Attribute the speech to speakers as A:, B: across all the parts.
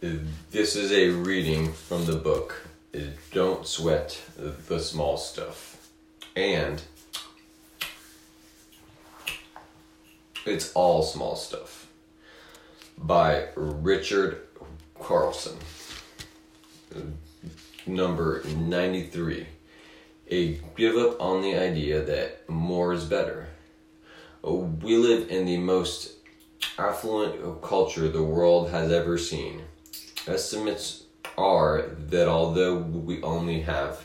A: This is a reading from the book Don't Sweat the Small Stuff. And it's all small stuff by Richard Carlson. Number 93. A give up on the idea that more is better. We live in the most affluent culture the world has ever seen. Estimates are that although we only have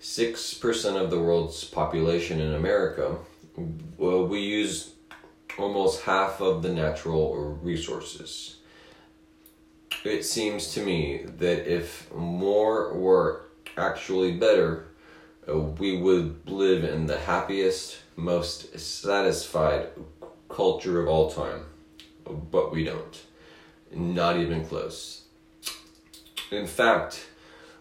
A: 6% of the world's population in America, well, we use almost half of the natural resources. It seems to me that if more were actually better, uh, we would live in the happiest, most satisfied culture of all time. But we don't. Not even close. In fact,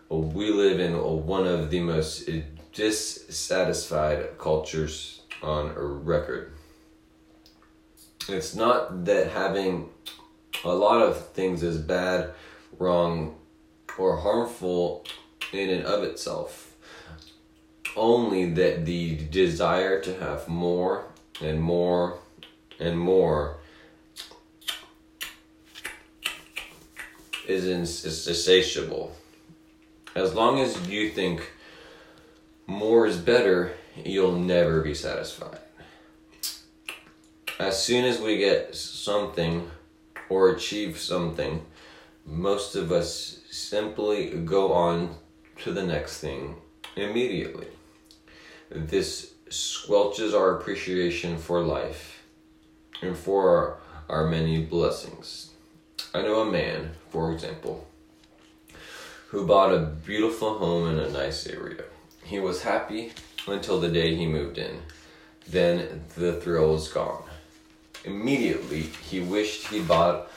A: we live in one of the most dissatisfied cultures on record. It's not that having a lot of things is bad, wrong, or harmful in and of itself. Only that the desire to have more and more and more is insatiable. As long as you think more is better, you'll never be satisfied. As soon as we get something or achieve something, most of us simply go on to the next thing immediately. This squelches our appreciation for life and for our, our many blessings. I know a man, for example, who bought a beautiful home in a nice area. He was happy until the day he moved in. Then the thrill was gone. Immediately, he wished he bought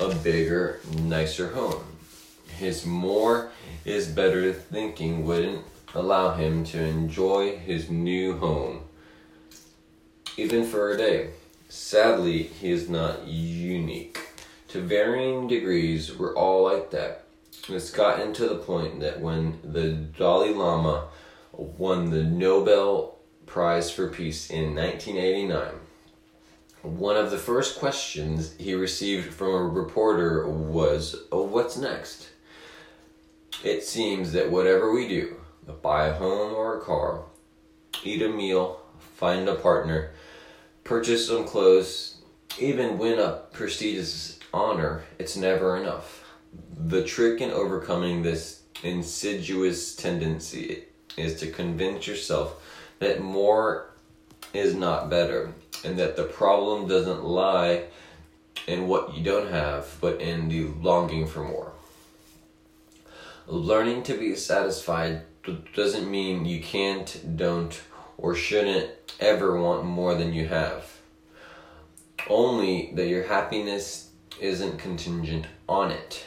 A: a bigger, nicer home. His more is better thinking wouldn't allow him to enjoy his new home, even for a day. Sadly, he is not unique. To varying degrees, we're all like that. It's gotten to the point that when the Dalai Lama won the Nobel Prize for Peace in 1989, one of the first questions he received from a reporter was, oh, What's next? It seems that whatever we do, buy a home or a car, eat a meal, find a partner, purchase some clothes, even win a prestigious honor, it's never enough. The trick in overcoming this insidious tendency is to convince yourself that more is not better and that the problem doesn't lie in what you don't have, but in the longing for more. Learning to be satisfied doesn't mean you can't, don't, or shouldn't ever want more than you have. Only that your happiness isn't contingent on it.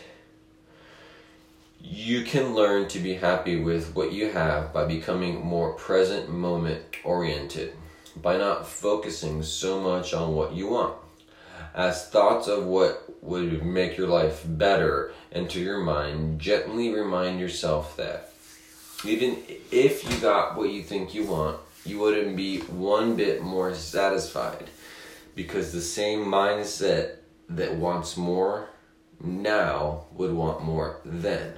A: You can learn to be happy with what you have by becoming more present moment oriented, by not focusing so much on what you want. As thoughts of what would make your life better enter your mind, gently remind yourself that even if you got what you think you want, you wouldn't be one bit more satisfied because the same mindset that wants more now would want more then.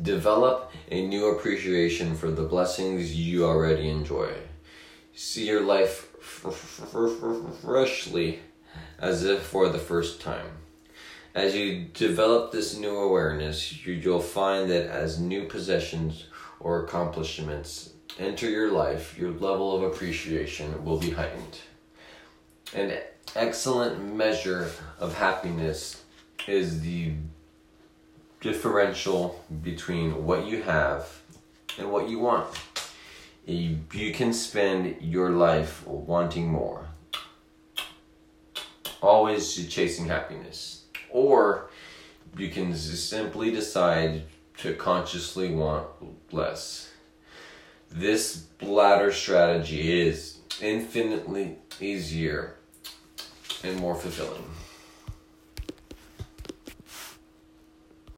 A: Develop a new appreciation for the blessings you already enjoy. See your life freshly as if for the first time. As you develop this new awareness, you'll find that as new possessions or accomplishments enter your life, your level of appreciation will be heightened. An excellent measure of happiness is the differential between what you have and what you want. You can spend your life wanting more, always chasing happiness, or you can simply decide to consciously want less. This latter strategy is infinitely easier and more fulfilling.